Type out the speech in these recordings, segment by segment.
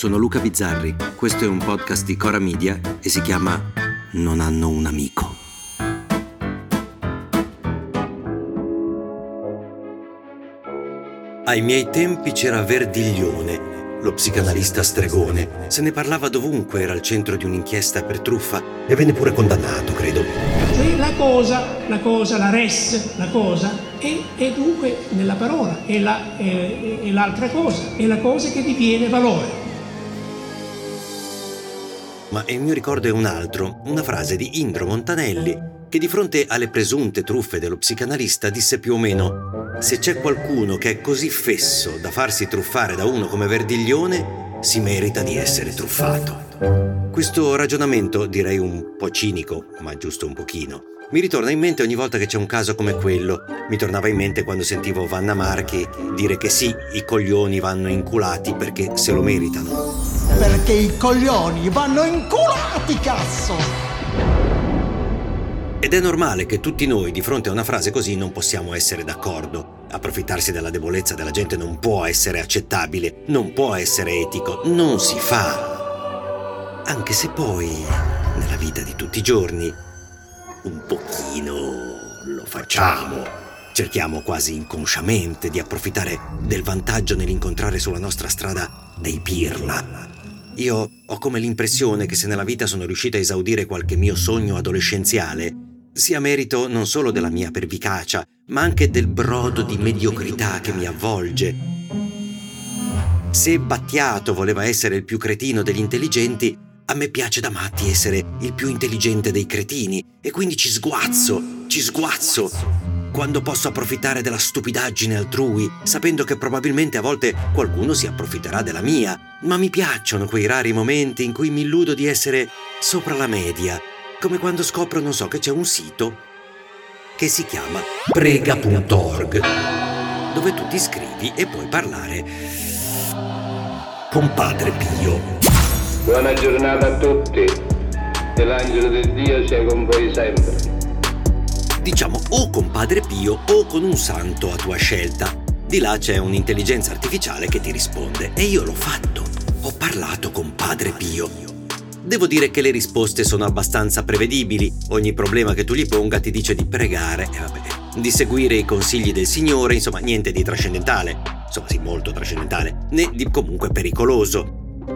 sono Luca Bizzarri, questo è un podcast di Cora Media e si chiama Non hanno un amico. Ai miei tempi c'era Verdiglione, lo psicanalista stregone. Se ne parlava dovunque, era al centro di un'inchiesta per truffa e venne pure condannato, credo. Cioè la cosa, la cosa, la res, la cosa, è, è dunque nella parola, è, la, è, è l'altra cosa, è la cosa che diviene valore. Ma il mio ricordo è un altro, una frase di Indro Montanelli, che di fronte alle presunte truffe dello psicanalista disse più o meno se c'è qualcuno che è così fesso da farsi truffare da uno come Verdiglione, si merita di essere truffato. Questo ragionamento, direi un po' cinico, ma giusto un pochino, mi ritorna in mente ogni volta che c'è un caso come quello. Mi tornava in mente quando sentivo Vanna Marchi dire che sì, i coglioni vanno inculati perché se lo meritano. Perché i coglioni vanno inculati, cazzo! Ed è normale che tutti noi di fronte a una frase così non possiamo essere d'accordo. Approfittarsi della debolezza della gente non può essere accettabile, non può essere etico, non si fa. Anche se poi, nella vita di tutti i giorni, un pochino lo facciamo. Cerchiamo quasi inconsciamente di approfittare del vantaggio nell'incontrare sulla nostra strada dei pirla. Io ho come l'impressione che se nella vita sono riuscita a esaudire qualche mio sogno adolescenziale, sia merito non solo della mia pervicacia, ma anche del brodo di mediocrità che mi avvolge. Se Battiato voleva essere il più cretino degli intelligenti, a me piace da matti essere il più intelligente dei cretini e quindi ci sguazzo, ci sguazzo quando posso approfittare della stupidaggine altrui, sapendo che probabilmente a volte qualcuno si approfitterà della mia, ma mi piacciono quei rari momenti in cui mi illudo di essere sopra la media come quando scopro, non so, che c'è un sito che si chiama prega.org, dove tu ti iscrivi e puoi parlare con Padre Pio. Buona giornata a tutti e l'angelo del Dio sia con voi sempre. Diciamo o con Padre Pio o con un santo a tua scelta. Di là c'è un'intelligenza artificiale che ti risponde e io l'ho fatto. Ho parlato con Padre Pio Devo dire che le risposte sono abbastanza prevedibili. Ogni problema che tu gli ponga ti dice di pregare e vabbè, di seguire i consigli del Signore, insomma, niente di trascendentale. Insomma, sì, molto trascendentale, né di comunque pericoloso.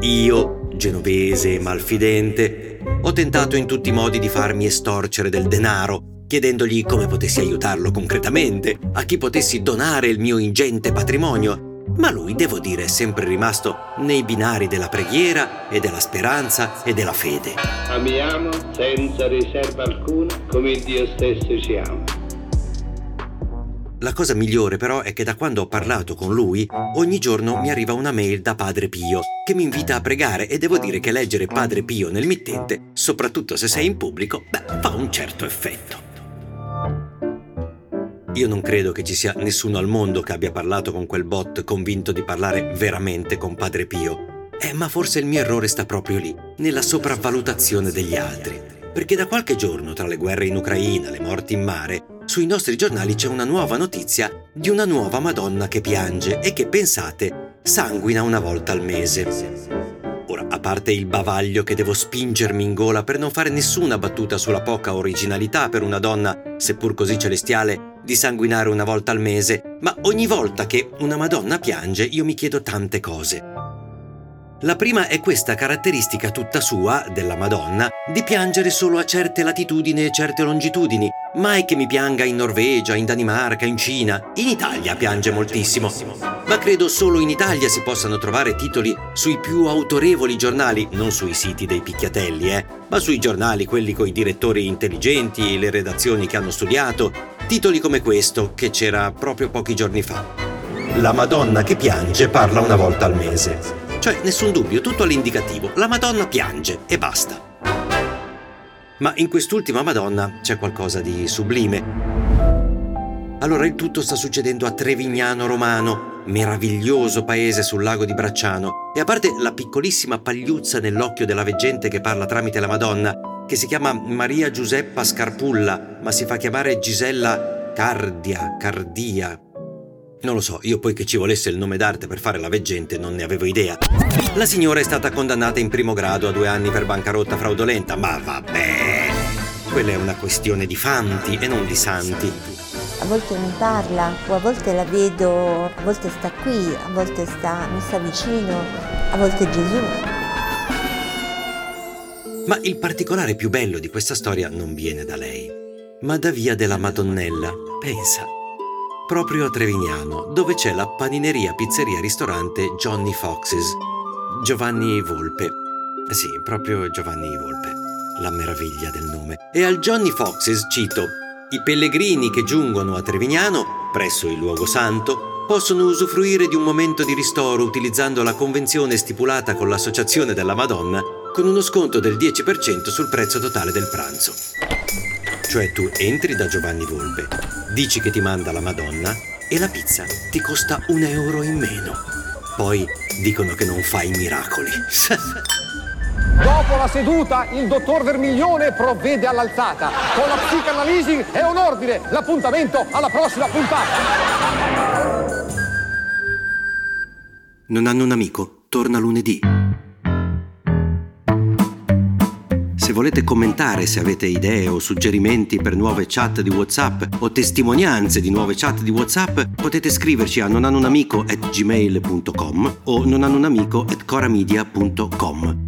Io, genovese e malfidente, ho tentato in tutti i modi di farmi estorcere del denaro, chiedendogli come potessi aiutarlo concretamente, a chi potessi donare il mio ingente patrimonio ma lui, devo dire, è sempre rimasto nei binari della preghiera e della speranza e della fede. Amiamo senza riserva alcuna come Dio stesso ci ama. La cosa migliore però è che da quando ho parlato con lui, ogni giorno mi arriva una mail da Padre Pio che mi invita a pregare e devo dire che leggere Padre Pio nel mittente, soprattutto se sei in pubblico, beh, fa un certo effetto. Io non credo che ci sia nessuno al mondo che abbia parlato con quel bot convinto di parlare veramente con Padre Pio. Eh, ma forse il mio errore sta proprio lì, nella sopravvalutazione degli altri. Perché da qualche giorno, tra le guerre in Ucraina, le morti in mare, sui nostri giornali c'è una nuova notizia di una nuova Madonna che piange e che, pensate, sanguina una volta al mese. A parte il bavaglio che devo spingermi in gola per non fare nessuna battuta sulla poca originalità per una donna, seppur così celestiale, di sanguinare una volta al mese, ma ogni volta che una Madonna piange io mi chiedo tante cose. La prima è questa caratteristica tutta sua, della Madonna, di piangere solo a certe latitudini e certe longitudini. Mai che mi pianga in Norvegia, in Danimarca, in Cina. In Italia piange moltissimo. Ma credo solo in Italia si possano trovare titoli sui più autorevoli giornali, non sui siti dei picchiatelli, eh, ma sui giornali, quelli coi direttori intelligenti, le redazioni che hanno studiato, Titoli come questo, che c'era proprio pochi giorni fa. La Madonna che piange parla una volta al mese. Cioè, nessun dubbio, tutto all'indicativo. La Madonna piange e basta. Ma in quest'ultima Madonna c'è qualcosa di sublime. Allora il tutto sta succedendo a Trevignano Romano, meraviglioso paese sul lago di Bracciano. E a parte la piccolissima pagliuzza nell'occhio della veggente che parla tramite la Madonna, che si chiama Maria Giuseppa Scarpulla, ma si fa chiamare Gisella Cardia, Cardia. Non lo so, io poi che ci volesse il nome d'arte per fare la veggente non ne avevo idea. La signora è stata condannata in primo grado a due anni per bancarotta fraudolenta, ma vabbè. Quella è una questione di fanti e non di santi. A volte mi parla, o a volte la vedo, a volte sta qui, a volte sta, mi sta vicino, a volte Gesù. Ma il particolare più bello di questa storia non viene da lei, ma da Via della Madonnella. Pensa proprio a Trevignano, dove c'è la panineria pizzeria ristorante Johnny Foxes. Giovanni Volpe. Sì, proprio Giovanni Volpe. La meraviglia del nome. E al Johnny Foxes cito: I pellegrini che giungono a Trevignano, presso il luogo santo, possono usufruire di un momento di ristoro utilizzando la convenzione stipulata con l'Associazione della Madonna con uno sconto del 10% sul prezzo totale del pranzo. Cioè tu entri da Giovanni Volpe, dici che ti manda la Madonna e la pizza ti costa un euro in meno. Poi dicono che non fai miracoli. Dopo la seduta, il dottor Vermiglione provvede all'alzata. Con la psicanalisi è un ordine. L'appuntamento alla prossima puntata. Non hanno un amico? Torna lunedì. Se volete commentare, se avete idee o suggerimenti per nuove chat di WhatsApp o testimonianze di nuove chat di WhatsApp, potete scriverci a nonhanunamico@gmail.com o nonhanunamico@coramedia.com.